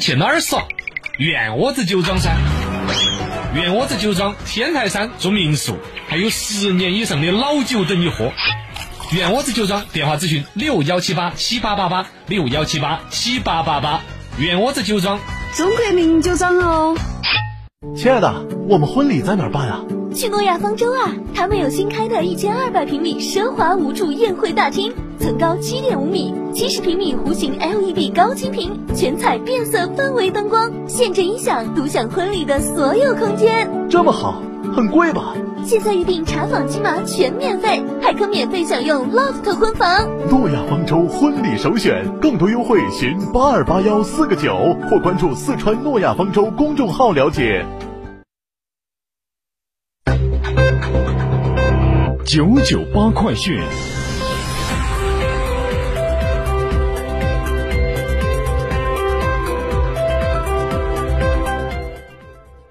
去哪儿耍？圆窝子酒庄噻！圆窝子酒庄天台山做民宿，还有十年以上的老酒等你喝。圆窝子酒庄电话咨询六幺七八七八八八六幺七八七八八八。圆窝子酒庄，中国名酒庄哦。亲爱的，我们婚礼在哪儿办啊？去诺亚方舟啊！他们有新开的一千二百平米奢华无柱宴会大厅，层高七点五米，七十平米弧形 LED 高清屏，全彩变色氛围灯光，现阵音响，独享婚礼的所有空间。这么好，很贵吧？现在预定查房金码全免费，还可免费享用 loft 婚房。诺亚方舟婚礼首选，更多优惠寻八二八幺四个九，或关注四川诺亚方舟公众号了解。九九八快讯。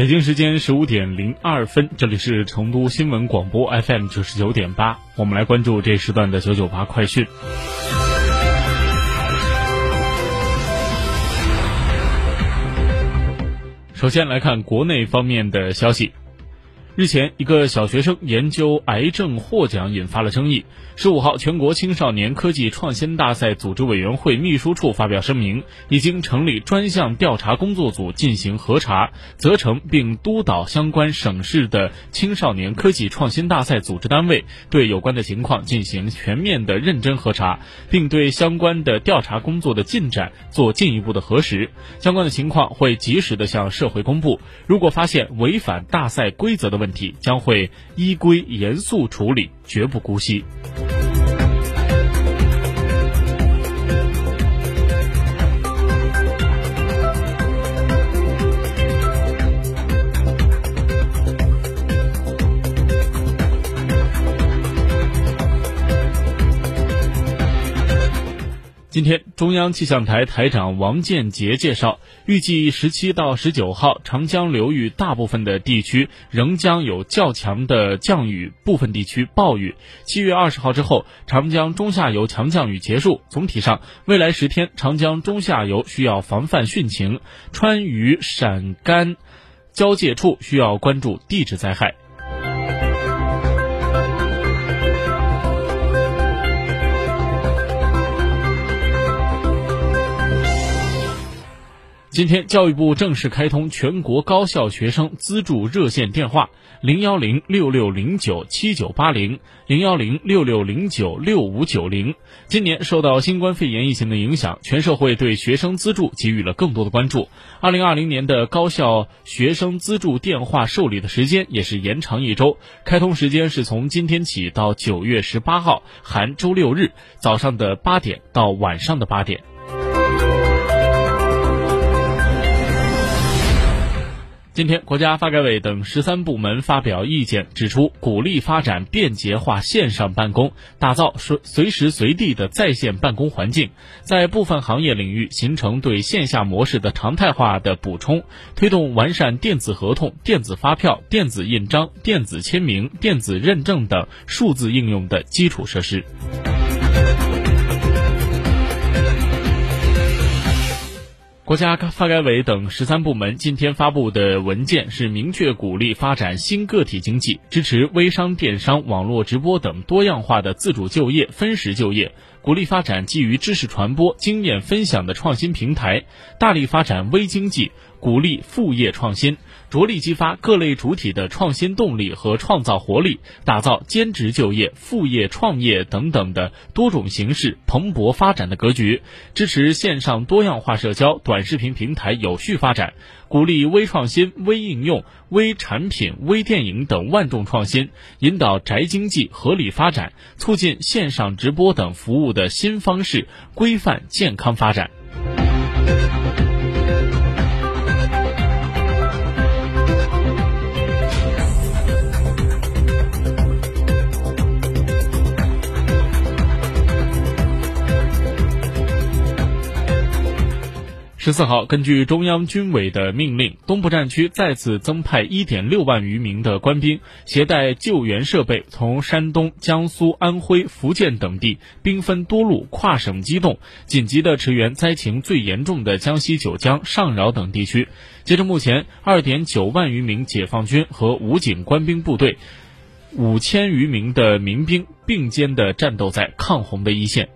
北京时间十五点零二分，这里是成都新闻广播 FM 九十九点八，我们来关注这时段的九九八快讯。首先来看国内方面的消息。日前，一个小学生研究癌症获奖引发了争议。十五号，全国青少年科技创新大赛组织委员会秘书处发表声明，已经成立专项调查工作组进行核查，责成并督导相关省市的青少年科技创新大赛组织单位对有关的情况进行全面的认真核查，并对相关的调查工作的进展做进一步的核实。相关的情况会及时的向社会公布。如果发现违反大赛规则的问问题，将会依规严肃处理，绝不姑息。今天，中央气象台台长王建杰介绍，预计十七到十九号，长江流域大部分的地区仍将有较强的降雨，部分地区暴雨。七月二十号之后，长江中下游强降雨结束。总体上，未来十天，长江中下游需要防范汛情，川渝陕甘交界处需要关注地质灾害。今天，教育部正式开通全国高校学生资助热线电话零幺零六六零九七九八零零幺零六六零九六五九零。今年受到新冠肺炎疫情的影响，全社会对学生资助给予了更多的关注。二零二零年的高校学生资助电话受理的时间也是延长一周，开通时间是从今天起到九月十八号，含周六日早上的八点到晚上的八点。今天，国家发改委等十三部门发表意见，指出鼓励发展便捷化线上办公，打造随随时随地的在线办公环境，在部分行业领域形成对线下模式的常态化的补充，推动完善电子合同、电子发票、电子印章、电子签名、电子认证等数字应用的基础设施。国家发改委等十三部门今天发布的文件是明确鼓励发展新个体经济，支持微商、电商、网络直播等多样化的自主就业、分时就业，鼓励发展基于知识传播、经验分享的创新平台，大力发展微经济，鼓励副业创新，着力激发各类主体的创新动力和创造活力，打造兼职就业、副业创业等等的多种形式蓬勃发展的格局，支持线上多样化社交、短视频平台有序发展，鼓励微创新、微应用、微产品、微电影等万众创新，引导宅经济合理发展，促进线上直播等服务的新方式规范健康发展。十四号，根据中央军委的命令，东部战区再次增派一点六万余名的官兵，携带救援设备，从山东、江苏、安徽、福建等地兵分多路跨省机动，紧急的驰援灾情最严重的江西九江、上饶等地区。截至目前，二点九万余名解放军和武警官兵部队，五千余名的民兵并肩的战斗在抗洪的一线。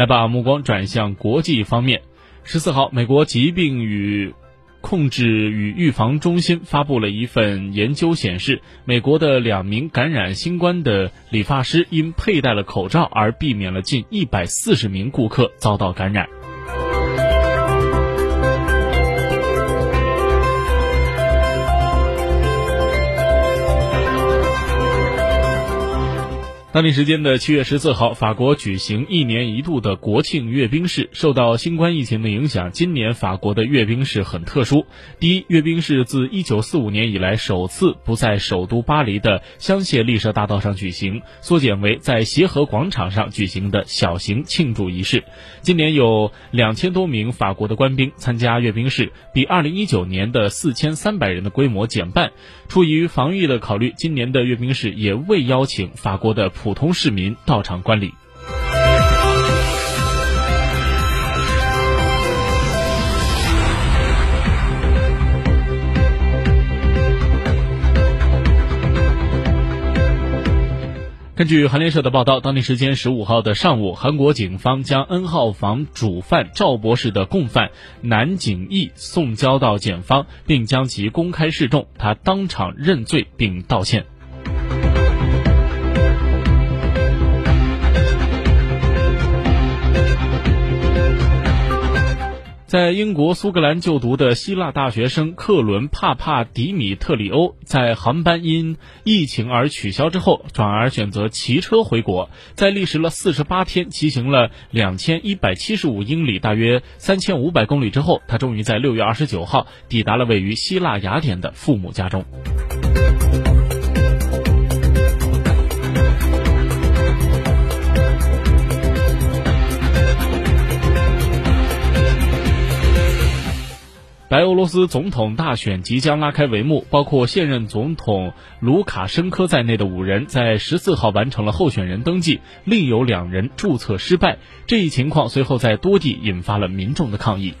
来把目光转向国际方面。十四号，美国疾病与控制与预防中心发布了一份研究，显示美国的两名感染新冠的理发师因佩戴了口罩而避免了近一百四十名顾客遭到感染。当地时间的七月十四号，法国举行一年一度的国庆阅兵式。受到新冠疫情的影响，今年法国的阅兵式很特殊。第一，阅兵式自一九四五年以来首次不在首都巴黎的香榭丽舍大道上举行，缩减为在协和广场上举行的小型庆祝仪式。今年有两千多名法国的官兵参加阅兵式，比二零一九年的四千三百人的规模减半。出于防疫的考虑，今年的阅兵式也未邀请法国的。普通市民到场观礼。根据韩联社的报道，当地时间十五号的上午，韩国警方将 N 号房主犯赵博士的共犯南景义送交到检方，并将其公开示众，他当场认罪并道歉。在英国苏格兰就读的希腊大学生克伦帕帕迪米特里欧，在航班因疫情而取消之后，转而选择骑车回国。在历时了四十八天，骑行了两千一百七十五英里，大约三千五百公里之后，他终于在六月二十九号抵达了位于希腊雅典的父母家中。白俄罗斯总统大选即将拉开帷幕，包括现任总统卢卡申科在内的五人在十四号完成了候选人登记，另有两人注册失败。这一情况随后在多地引发了民众的抗议。